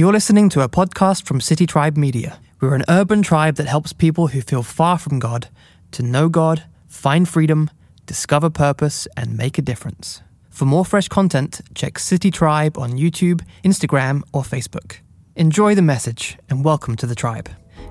You're listening to a podcast from City Tribe Media. We're an urban tribe that helps people who feel far from God to know God, find freedom, discover purpose, and make a difference. For more fresh content, check City Tribe on YouTube, Instagram, or Facebook. Enjoy the message and welcome to the tribe.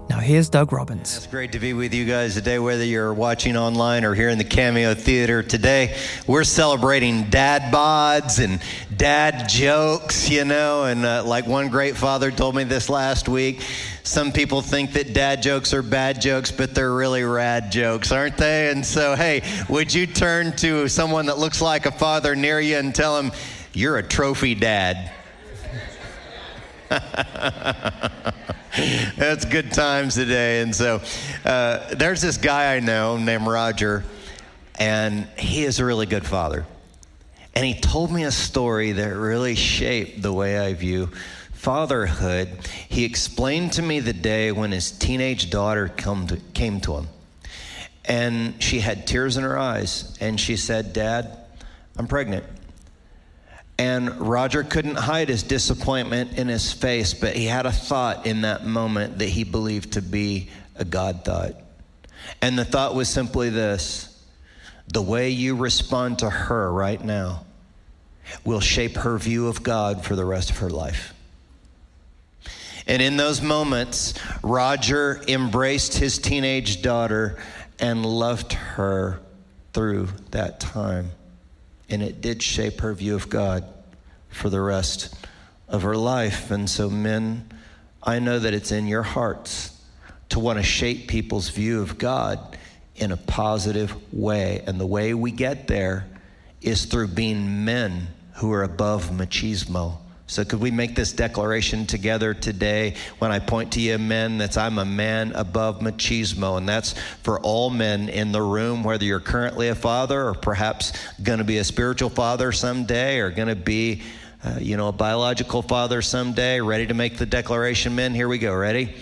Now, here's Doug Robbins. It's great to be with you guys today, whether you're watching online or here in the Cameo Theater today. We're celebrating dad bods and dad jokes, you know, and uh, like one great father told me this last week. Some people think that dad jokes are bad jokes, but they're really rad jokes, aren't they? And so, hey, would you turn to someone that looks like a father near you and tell him, You're a trophy dad? That's good times today. And so uh, there's this guy I know named Roger, and he is a really good father. And he told me a story that really shaped the way I view fatherhood. He explained to me the day when his teenage daughter to, came to him. And she had tears in her eyes. And she said, Dad, I'm pregnant. And Roger couldn't hide his disappointment in his face, but he had a thought in that moment that he believed to be a God thought. And the thought was simply this the way you respond to her right now will shape her view of God for the rest of her life. And in those moments, Roger embraced his teenage daughter and loved her through that time and it did shape her view of God for the rest of her life. And so, men, I know that it's in your hearts to want to shape people's view of God in a positive way. And the way we get there is through being men who are above machismo so, could we make this declaration together today when I point to you, men, that I'm a man above machismo? And that's for all men in the room, whether you're currently a father or perhaps going to be a spiritual father someday or going to be, uh, you know, a biological father someday. Ready to make the declaration, men? Here we go. Ready?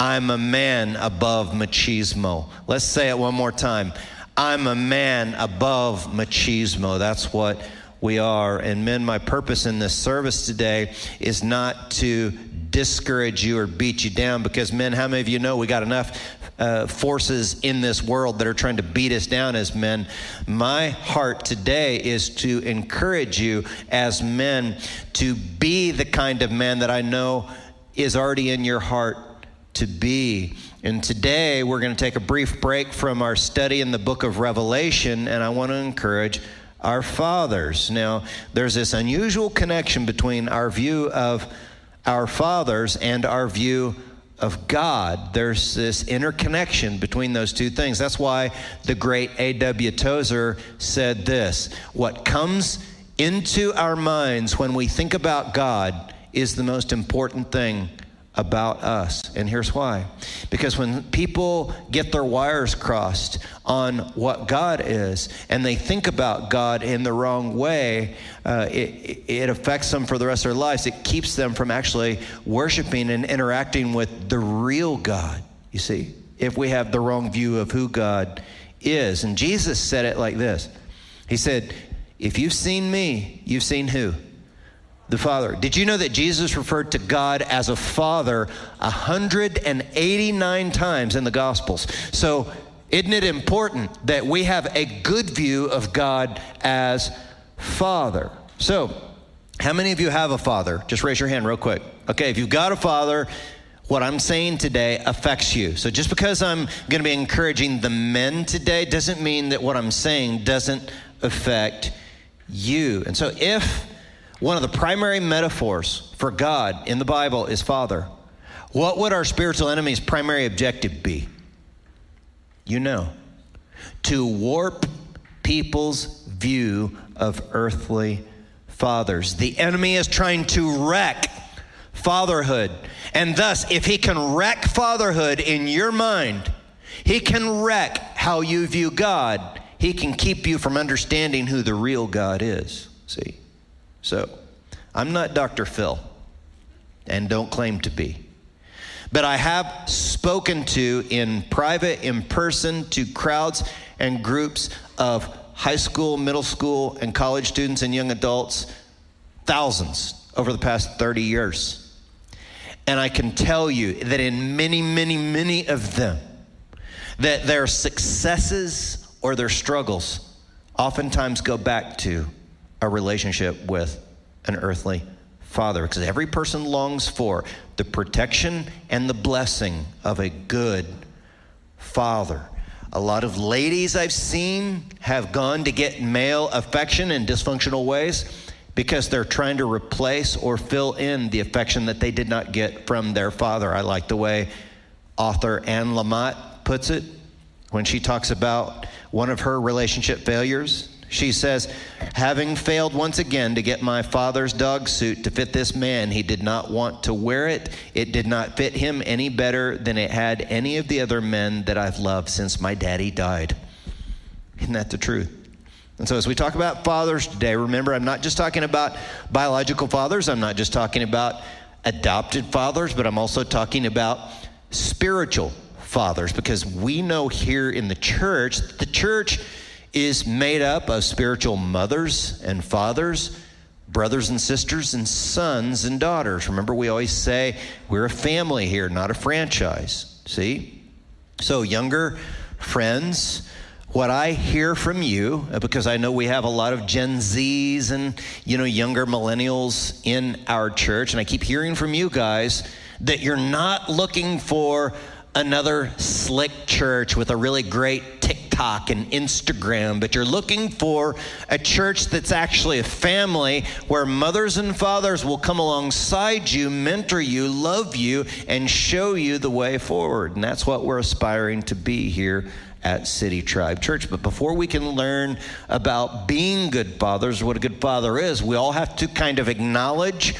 I'm a man above machismo. Let's say it one more time. I'm a man above machismo. That's what we are. And men, my purpose in this service today is not to discourage you or beat you down because, men, how many of you know we got enough uh, forces in this world that are trying to beat us down as men. My heart today is to encourage you as men to be the kind of man that I know is already in your heart to be. And today we're going to take a brief break from our study in the book of Revelation, and I want to encourage our fathers. Now, there's this unusual connection between our view of our fathers and our view of God. There's this interconnection between those two things. That's why the great A.W. Tozer said this What comes into our minds when we think about God is the most important thing about us. And here's why. Because when people get their wires crossed on what God is and they think about God in the wrong way, uh, it, it affects them for the rest of their lives. It keeps them from actually worshiping and interacting with the real God, you see, if we have the wrong view of who God is. And Jesus said it like this He said, If you've seen me, you've seen who? The Father. Did you know that Jesus referred to God as a Father 189 times in the Gospels? So, isn't it important that we have a good view of God as Father? So, how many of you have a father? Just raise your hand real quick. Okay, if you've got a father, what I'm saying today affects you. So just because I'm going to be encouraging the men today doesn't mean that what I'm saying doesn't affect you. And so if one of the primary metaphors for God in the Bible is Father. What would our spiritual enemy's primary objective be? You know, to warp people's view of earthly fathers. The enemy is trying to wreck fatherhood. And thus, if he can wreck fatherhood in your mind, he can wreck how you view God. He can keep you from understanding who the real God is. See? So, I'm not Dr. Phil and don't claim to be. But I have spoken to in private, in person, to crowds and groups of high school, middle school, and college students and young adults, thousands over the past 30 years. And I can tell you that in many, many, many of them, that their successes or their struggles oftentimes go back to a relationship with an earthly father because every person longs for the protection and the blessing of a good father. A lot of ladies I've seen have gone to get male affection in dysfunctional ways because they're trying to replace or fill in the affection that they did not get from their father. I like the way author Anne Lamott puts it when she talks about one of her relationship failures. She says, Having failed once again to get my father's dog suit to fit this man, he did not want to wear it. It did not fit him any better than it had any of the other men that I've loved since my daddy died. Isn't that the truth? And so, as we talk about fathers today, remember, I'm not just talking about biological fathers, I'm not just talking about adopted fathers, but I'm also talking about spiritual fathers because we know here in the church, the church is made up of spiritual mothers and fathers, brothers and sisters, and sons and daughters. Remember, we always say we're a family here, not a franchise. See? So, younger friends, what I hear from you, uh, because I know we have a lot of Gen Zs and, you know, younger millennials in our church, and I keep hearing from you guys that you're not looking for another slick church with a really great TikTok and Instagram, but you're looking for a church that's actually a family where mothers and fathers will come alongside you, mentor you, love you, and show you the way forward. And that's what we're aspiring to be here at City Tribe Church. But before we can learn about being good fathers, what a good father is, we all have to kind of acknowledge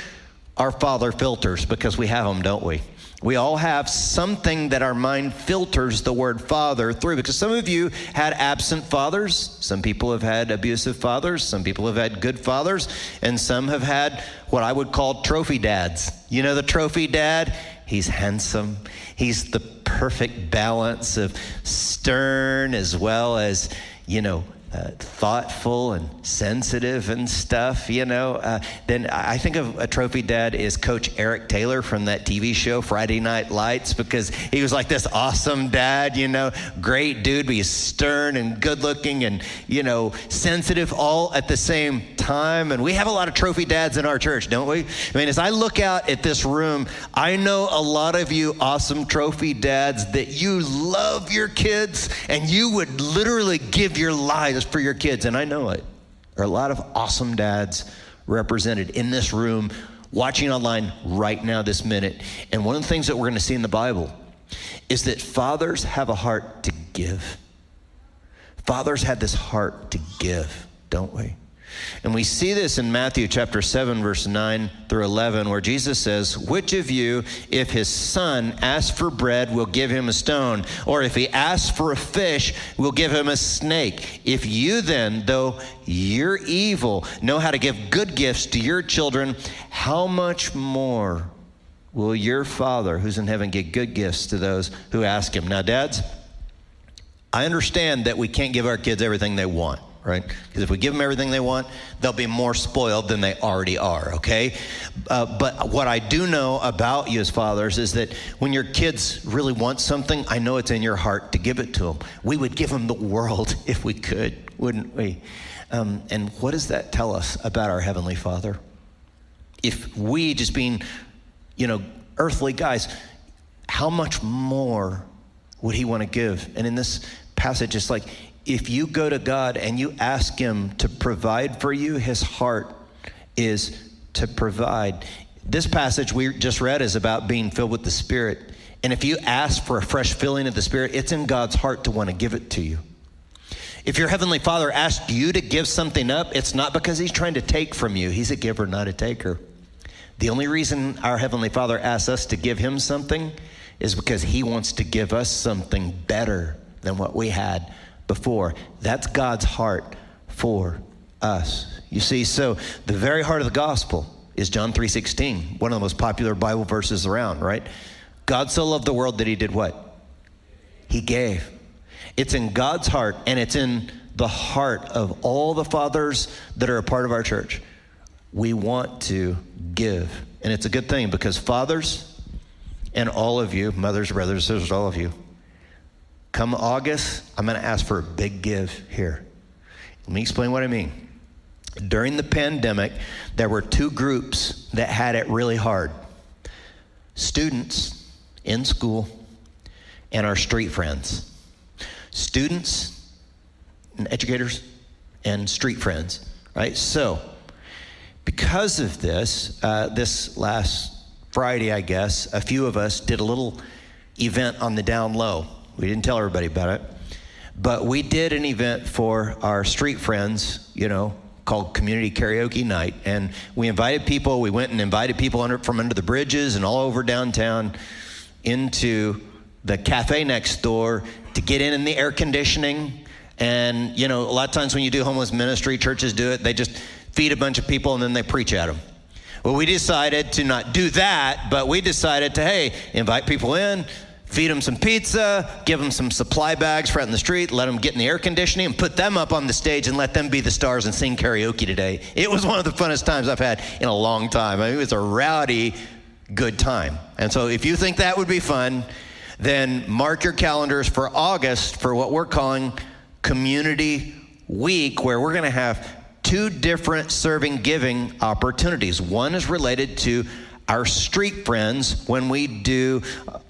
our father filters because we have them, don't we? We all have something that our mind filters the word father through because some of you had absent fathers. Some people have had abusive fathers. Some people have had good fathers. And some have had what I would call trophy dads. You know, the trophy dad? He's handsome. He's the perfect balance of stern as well as, you know, uh, thoughtful and sensitive and stuff, you know, uh, then I think of a trophy dad is Coach Eric Taylor from that TV show Friday Night Lights because he was like this awesome dad, you know, great dude, but he's stern and good looking and, you know, sensitive all at the same time. And we have a lot of trophy dads in our church, don't we? I mean, as I look out at this room, I know a lot of you awesome trophy dads that you love your kids and you would literally give your lives for your kids, and I know it. There are a lot of awesome dads represented in this room, watching online right now, this minute. And one of the things that we're going to see in the Bible is that fathers have a heart to give. Fathers have this heart to give, don't we? And we see this in Matthew chapter 7, verse 9 through 11, where Jesus says, Which of you, if his son asks for bread, will give him a stone? Or if he asks for a fish, will give him a snake? If you then, though you're evil, know how to give good gifts to your children, how much more will your Father who's in heaven give good gifts to those who ask him? Now, dads, I understand that we can't give our kids everything they want right? Because if we give them everything they want, they'll be more spoiled than they already are, okay? Uh, but what I do know about you as fathers is that when your kids really want something, I know it's in your heart to give it to them. We would give them the world if we could, wouldn't we? Um, and what does that tell us about our Heavenly Father? If we, just being, you know, earthly guys, how much more would He want to give? And in this passage, it's like if you go to God and you ask Him to provide for you, His heart is to provide. This passage we just read is about being filled with the Spirit. And if you ask for a fresh filling of the Spirit, it's in God's heart to want to give it to you. If your Heavenly Father asked you to give something up, it's not because He's trying to take from you. He's a giver, not a taker. The only reason our Heavenly Father asks us to give Him something is because He wants to give us something better than what we had before. That's God's heart for us. You see, so the very heart of the gospel is John 3:16, one of the most popular Bible verses around, right? God so loved the world that he did what? He gave. It's in God's heart and it's in the heart of all the fathers that are a part of our church. We want to give. And it's a good thing because fathers, and all of you, mothers, brothers, sisters, all of you, come August, I'm going to ask for a big give here. Let me explain what I mean. During the pandemic, there were two groups that had it really hard students in school and our street friends. Students and educators and street friends, right? So, because of this, uh, this last Friday, I guess, a few of us did a little event on the down low. We didn't tell everybody about it, but we did an event for our street friends, you know, called Community Karaoke Night. And we invited people, we went and invited people under, from under the bridges and all over downtown into the cafe next door to get in in the air conditioning. And, you know, a lot of times when you do homeless ministry, churches do it, they just feed a bunch of people and then they preach at them. Well, we decided to not do that, but we decided to, hey, invite people in, feed them some pizza, give them some supply bags right in the street, let them get in the air conditioning, and put them up on the stage and let them be the stars and sing karaoke today. It was one of the funnest times I've had in a long time. I mean, it was a rowdy, good time. And so if you think that would be fun, then mark your calendars for August for what we're calling Community Week, where we're going to have two different serving giving opportunities. One is related to our street friends when we do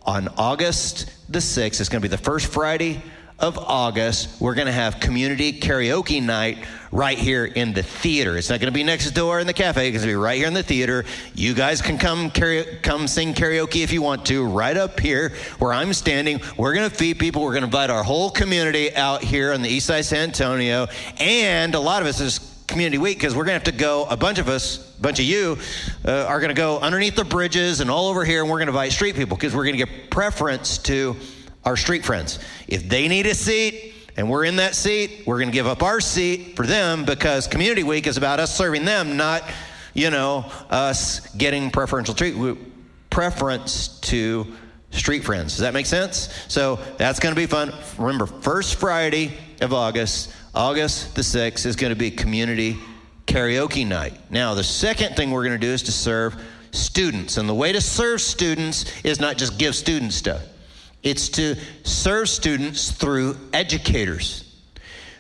on August the 6th. It's going to be the first Friday of August. We're going to have community karaoke night right here in the theater. It's not going to be next door in the cafe. It's going to be right here in the theater. You guys can come come sing karaoke if you want to, right up here where I'm standing. We're going to feed people. We're going to invite our whole community out here on the east side of San Antonio, and a lot of us is community week because we're going to have to go a bunch of us a bunch of you uh, are going to go underneath the bridges and all over here and we're going to invite street people because we're going to give preference to our street friends. If they need a seat and we're in that seat we're going to give up our seat for them because community week is about us serving them not you know us getting preferential treatment preference to street friends. Does that make sense? So that's going to be fun. Remember first friday of august August the 6th is going to be community karaoke night. Now, the second thing we're going to do is to serve students. And the way to serve students is not just give students stuff, it's to serve students through educators.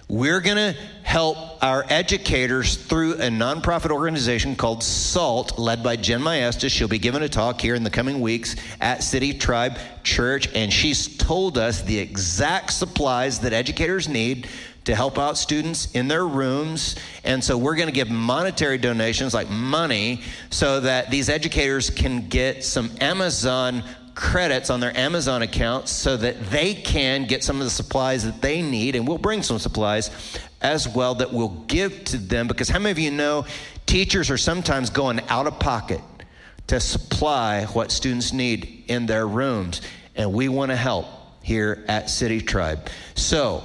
We're going to help our educators through a nonprofit organization called SALT, led by Jen Maestas. She'll be giving a talk here in the coming weeks at City Tribe Church, and she's told us the exact supplies that educators need to help out students in their rooms. And so we're going to give monetary donations like money so that these educators can get some Amazon credits on their Amazon accounts so that they can get some of the supplies that they need. And we'll bring some supplies as well that we'll give to them because how many of you know teachers are sometimes going out of pocket to supply what students need in their rooms? And we want to help here at City Tribe. So,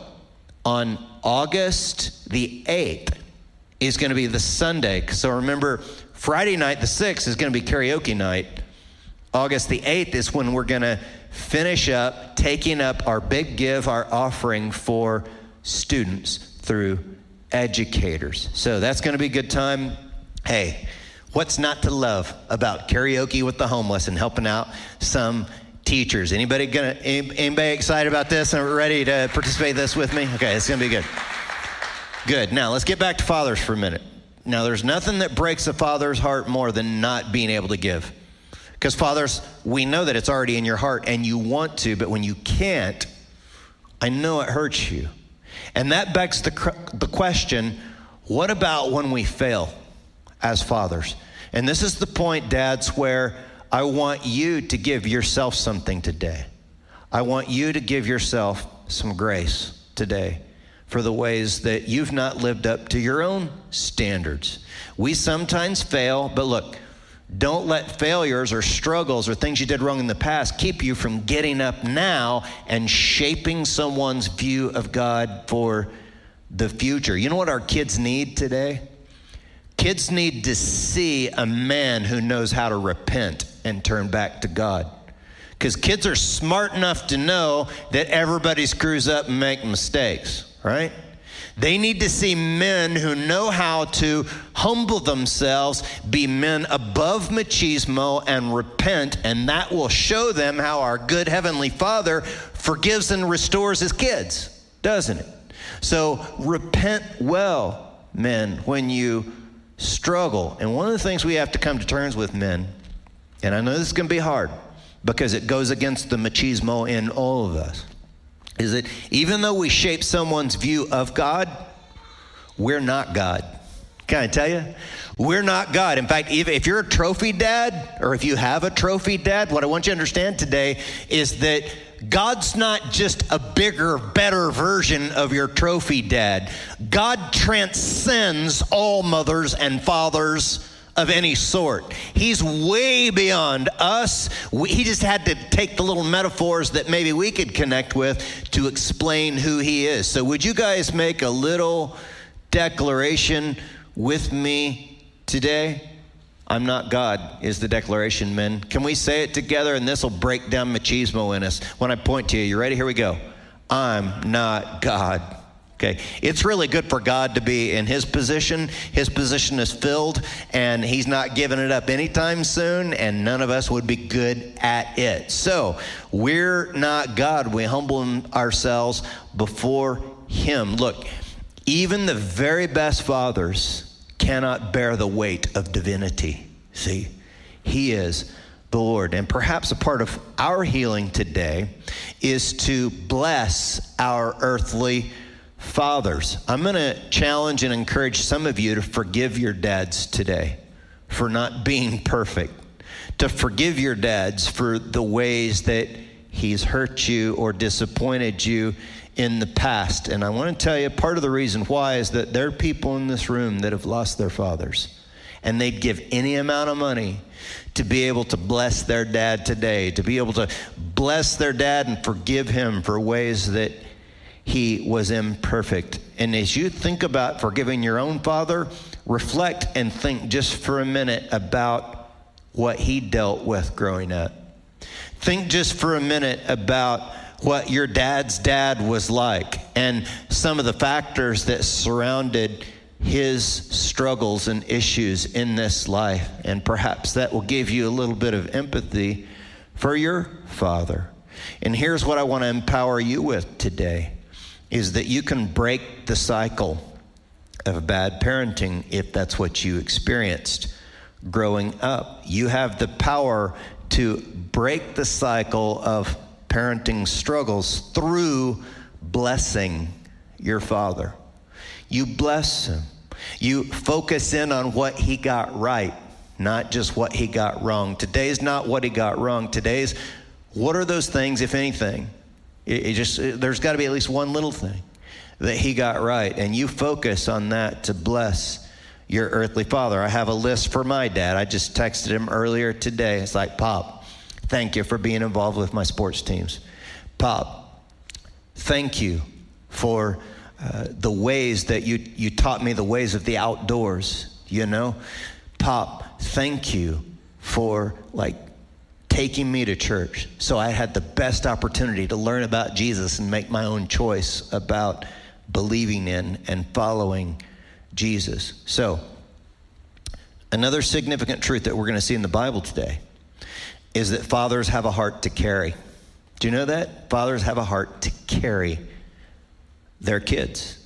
on August the 8th is going to be the Sunday. So remember, Friday night, the 6th, is going to be karaoke night. August the 8th is when we're going to finish up taking up our big give, our offering for students through educators. So that's going to be a good time. Hey, what's not to love about karaoke with the homeless and helping out some teachers. Anybody gonna anybody excited about this and ready to participate this with me? Okay, it's gonna be good. Good. Now let's get back to fathers for a minute. Now there's nothing that breaks a father's heart more than not being able to give. Because fathers, we know that it's already in your heart and you want to, but when you can't, I know it hurts you. And that begs the, the question what about when we fail as fathers? And this is the point, dads, where I want you to give yourself something today. I want you to give yourself some grace today for the ways that you've not lived up to your own standards. We sometimes fail, but look, don't let failures or struggles or things you did wrong in the past keep you from getting up now and shaping someone's view of God for the future. You know what our kids need today? Kids need to see a man who knows how to repent and turn back to God. Because kids are smart enough to know that everybody screws up and make mistakes, right? They need to see men who know how to humble themselves, be men above machismo, and repent, and that will show them how our good Heavenly Father forgives and restores His kids, doesn't it? So repent well, men, when you struggle. And one of the things we have to come to terms with, men, and I know this can be hard because it goes against the machismo in all of us is that even though we shape someone's view of God, we're not God. Can I tell you? We're not God. In fact, if, if, you're a trophy dad or if you have a trophy dad, what I want you to understand today is that God's not just a bigger, better version of your trophy dad. God transcends all mothers and fathers of any sort. He's way beyond us. We, he just had to take the little metaphors that maybe we could connect with to explain who he is. So, would you guys make a little declaration with me today? I'm not God, is the declaration, men. Can we say it together? And this will break down machismo in us. When I point to you, you ready? Here we go. I'm not God. Okay, it's really good for God to be in his position. His position is filled, and he's not giving it up anytime soon, and none of us would be good at it. So, we're not God. We humble ourselves before him. Look, even the very best fathers cannot bear the weight of divinity. See, he is the Lord. And perhaps a part of our healing today is to bless our earthly Fathers, I'm going to challenge and encourage some of you to forgive your dads today for not being perfect, to forgive your dads for the ways that he's hurt you or disappointed you in the past. And I want to tell you part of the reason why is that there are people in this room that have lost their fathers. And they'd give any amount of money to be able to bless their dad today, to be able to bless their dad and forgive him for ways that he was imperfect. And as you think about forgiving your own father, reflect and think just for a minute about what he dealt with growing up. Think just for a minute about what your dad's dad was like and some of the factors that surrounded his struggles and issues in this life. And perhaps that will give you a little bit of empathy for your father. And here's what I want to empower you with today is that you can break the cycle of bad parenting if that's what you experienced growing up. You have the power to break the cycle of parenting struggles through blessing your father. You bless him. You focus in on what he got right, not just what he got wrong. Today's not what he got wrong. Today's what are those things, if anything, it, it just it, there's got to be at least one little thing that he got right, and you focus on that to bless your earthly father. I have a list for my dad. I just texted him earlier today. It's like, Pop, thank you for being involved with my sports teams. Pop, thank you for uh, the ways that you, you taught me the ways of the outdoors, you know? Pop, thank you for like taking me to church so I had the best opportunity to learn about Jesus and make my own choice about believing in and following Jesus. So, another significant truth that we're going to see in the Bible today is that fathers have a heart to carry. Do you know that? Fathers have a heart to carry their kids.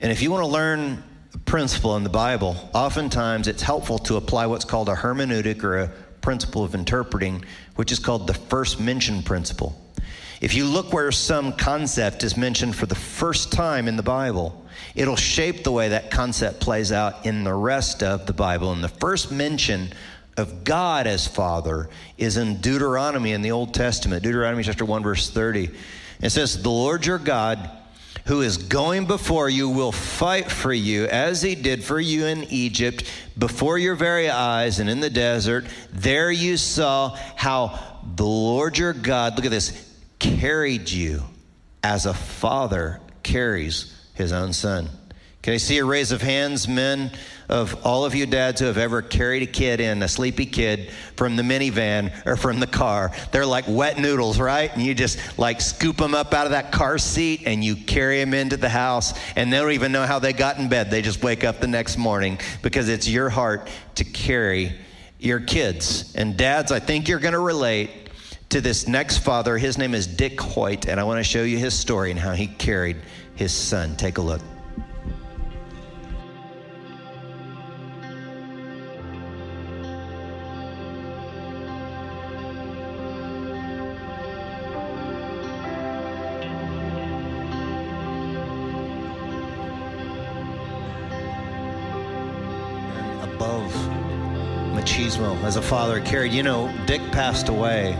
And if you want to learn a principle in the Bible, oftentimes it's helpful to apply what's called a hermeneutic or a principle of interpreting, which is called the first mention principle. If you look where some concept is mentioned for the first time in the Bible, it'll shape the way that concept plays out in the rest of the Bible. And the first mention of God as Father is in Deuteronomy in the Old Testament, Deuteronomy chapter 1, verse 30. It says, The Lord your God who is going before you will fight for you as he did for you in Egypt before your very eyes and in the desert. There you saw how the Lord your God, look at this, carried you as a father carries his own son. Can I see a raise of hands, men, of all of you dads who have ever carried a kid in, a sleepy kid, from the minivan or from the car? They're like wet noodles, right? And you just like scoop them up out of that car seat and you carry them into the house, and they don't even know how they got in bed. They just wake up the next morning because it's your heart to carry your kids. And dads, I think you're going to relate to this next father. His name is Dick Hoyt, and I want to show you his story and how he carried his son. Take a look. A father carried. You know, Dick passed away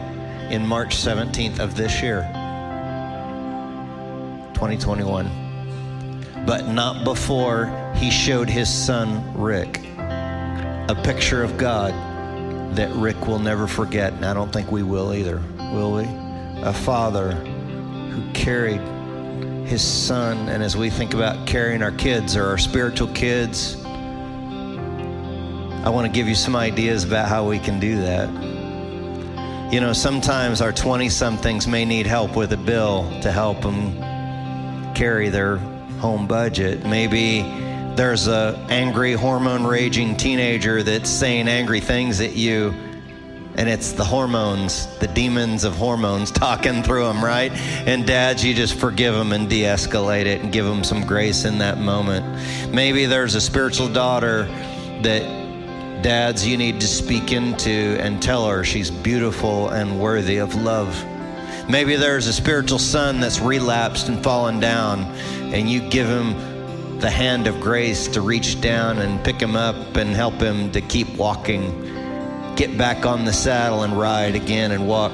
in March 17th of this year, 2021. But not before he showed his son, Rick, a picture of God that Rick will never forget. And I don't think we will either, will we? A father who carried his son. And as we think about carrying our kids or our spiritual kids, I want to give you some ideas about how we can do that. You know, sometimes our 20 somethings may need help with a bill to help them carry their home budget. Maybe there's a angry hormone raging teenager that's saying angry things at you and it's the hormones, the demons of hormones talking through them, right? And dads, you just forgive them and de escalate it and give them some grace in that moment. Maybe there's a spiritual daughter that dads you need to speak into and tell her she's beautiful and worthy of love. Maybe there's a spiritual son that's relapsed and fallen down, and you give him the hand of grace to reach down and pick him up and help him to keep walking get back on the saddle and ride again and walk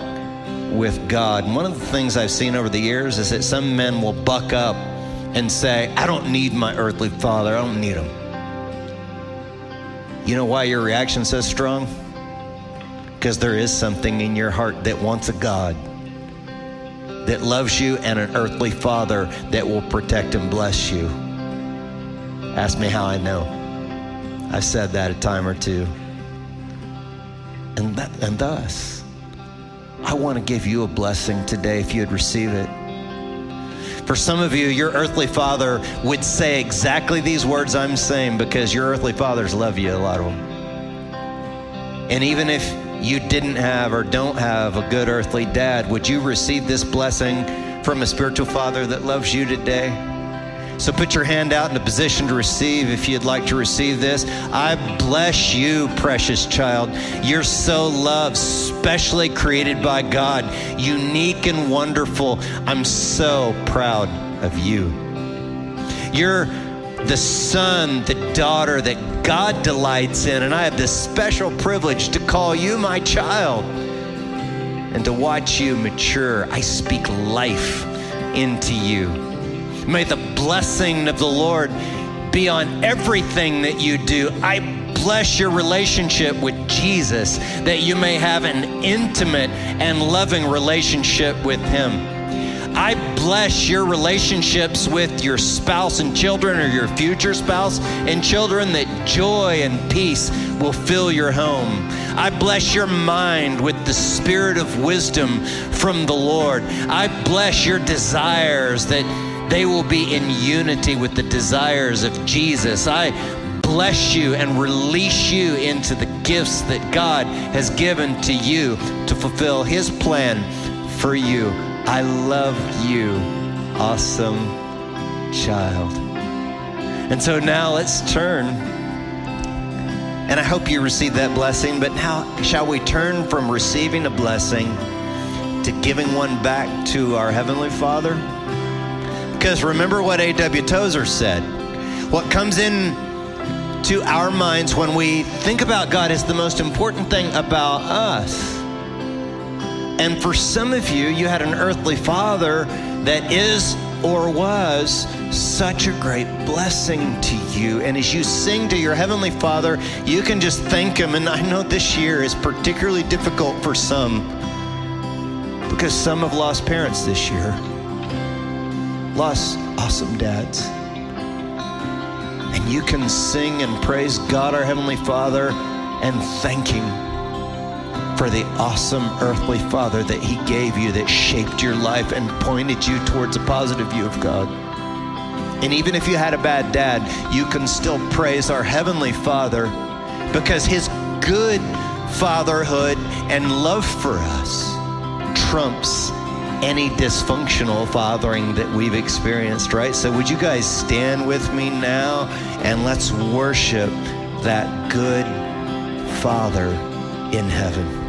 with God. And one of the things I've seen over the years is that some men will buck up and say, I don't need my earthly father, I don't need him. You know why your reaction's so strong? Because there is something in your heart that wants a God that loves you and an earthly father that will protect and bless you. Ask me how I know. I've said that a time or two. And, that, and thus, I want to give you a blessing today if you'd receive it. For some of you, your earthly father would say exactly these words I'm saying because your earthly fathers love you, a lot of them. And even if you didn't have or don't have a good earthly dad, would you receive this blessing from a spiritual father that loves you today? So put your hand out in a position to receive if you'd like to receive this. I bless you, precious child. You're so loved, specially created by God, unique and wonderful. I'm so proud of you. You're the son, the daughter that God delights in, and I have this special privilege to call you my child and to watch you mature. I speak life into you. May the blessing of the Lord be on everything that you do. I bless your relationship with Jesus, that you may have an intimate and loving relationship with Him. I bless your relationships with your spouse and children or your future spouse and children that joy and peace will fill your home. I bless your mind with the spirit of wisdom from the Lord. I bless your desires that they will be in unity with the desires of Jesus. I bless you and release you into the gifts that God has given to you to fulfill His plan for you. I love you, awesome child. And so now let's turn. And I hope you received that blessing. But now, shall we turn from receiving a blessing to giving one back to our Heavenly Father? Because remember what A.W. Tozer said. What comes in to our minds when we think about God is the most important thing about us. And for some of you, you had an earthly father that is or was such a great blessing to you. And as you sing to your Heavenly Father, you can just thank Him. And I know this year is particularly difficult for some because some have lost parents this year lost awesome dads. And you can sing and praise God, our Heavenly Father, and thank Him for the awesome earthly Father that He gave you that shaped your life and pointed you towards a positive view of God. And even if you had a bad dad, you can still praise our Heavenly Father because His good fatherhood and love for us trumps any dysfunctional fathering that we've experienced, right? So, would you guys stand with me now and let's worship that good Father in heaven?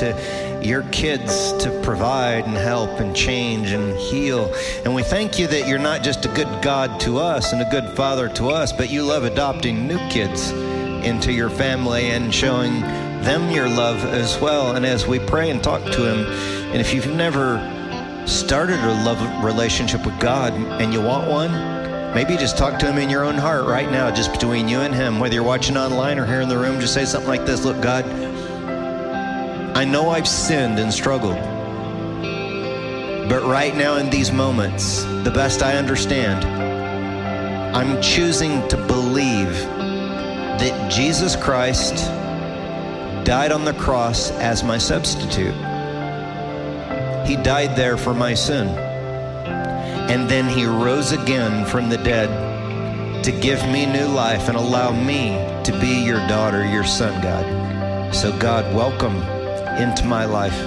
To your kids to provide and help and change and heal. And we thank you that you're not just a good God to us and a good father to us, but you love adopting new kids into your family and showing them your love as well. And as we pray and talk to Him, and if you've never started a love relationship with God and you want one, maybe just talk to Him in your own heart right now, just between you and Him. Whether you're watching online or here in the room, just say something like this Look, God, I know I've sinned and struggled. But right now, in these moments, the best I understand, I'm choosing to believe that Jesus Christ died on the cross as my substitute. He died there for my sin. And then he rose again from the dead to give me new life and allow me to be your daughter, your son, God. So, God, welcome into my life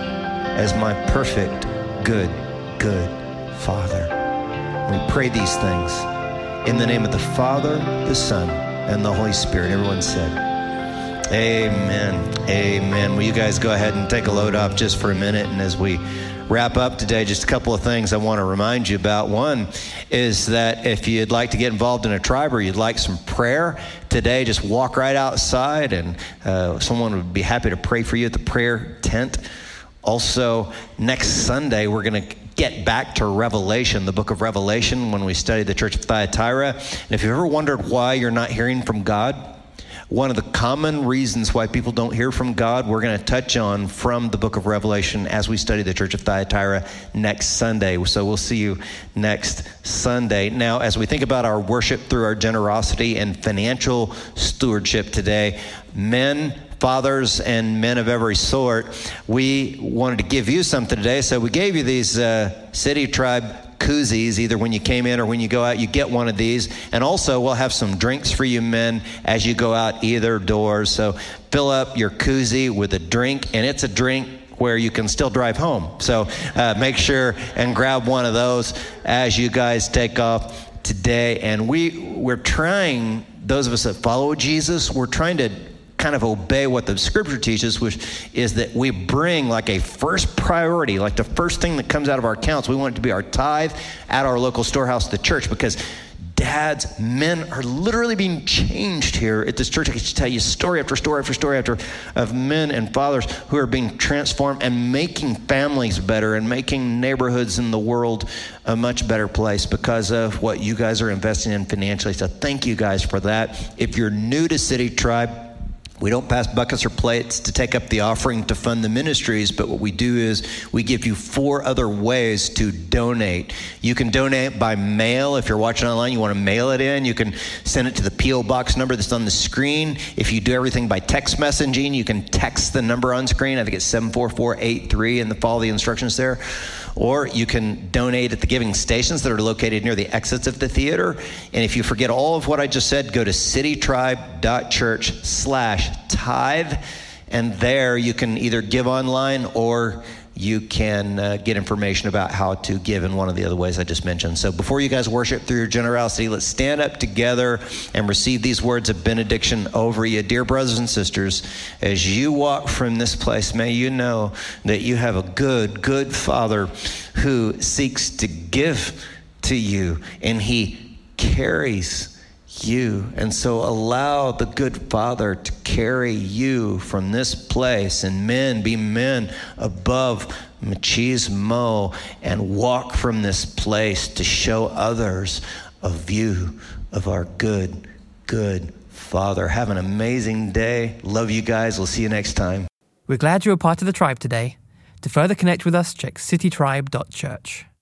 as my perfect, good, good Father. We pray these things in the name of the Father, the Son, and the Holy Spirit. Everyone said, Amen. Amen. Will you guys go ahead and take a load off just for a minute? And as we wrap up today, just a couple of things I want to remind you about. One is that if you'd like to get involved in a tribe or you'd like some prayer today, just walk right outside and uh, someone would be happy to pray for you at the prayer tent. Also, next Sunday, we're going to get back to Revelation, the book of Revelation, when we study the church of Thyatira. And if you've ever wondered why you're not hearing from God, one of the common reasons why people don't hear from God, we're going to touch on from the book of Revelation as we study the church of Thyatira next Sunday. So we'll see you next Sunday. Now, as we think about our worship through our generosity and financial stewardship today, men, fathers and men of every sort, we wanted to give you something today. So we gave you these uh, City Tribe koozies, either when you came in or when you go out, you get one of these. And also, we'll have some drinks for you men as you go out either doors. So fill up your koozie with a drink, and it's a drink where you can still drive home. So uh, make sure and grab one of those as you guys take off today. And we we're trying, those of us that follow Jesus, we're trying to kind of obey what the scripture teaches, which is that we bring like a first priority, like the first thing that comes out of our accounts, we want it to be our tithe at our local storehouse, the church, because dads, men are literally being changed here at this church. I can tell you story after story after story after of men and fathers who are being transformed and making families better and making neighborhoods in the world a much better place because of what you guys are investing in financially. So thank you guys for that. If you're new to City Tribe, we don't pass buckets or plates to take up the offering to fund the ministries, but what we do is we give you four other ways to donate. You can donate by mail. If you're watching online, you want to mail it in. You can send it to the P.O. Box number that's on the screen. If you do everything by text messaging, you can text the number on screen. I think it's 74483 and follow the instructions there or you can donate at the giving stations that are located near the exits of the theater. And if you forget all of what I just said, go to citytribe.church slash tithe, and there you can either give online or you can uh, get information about how to give in one of the other ways I just mentioned. So before you guys worship through your generosity, let's stand up together and receive these words of benediction over you. Dear brothers and sisters, as you walk from this place, may you know that you have a good, good Father who seeks to give to you, and He carries you. And so allow the good Father to carry you from this place. And men, be men above machismo and walk from this place to show others a view of our good, good Father. Have an amazing day. Love you guys. We'll see you next time. We're glad you were part of the tribe today. To further connect with us, check citytribe.church.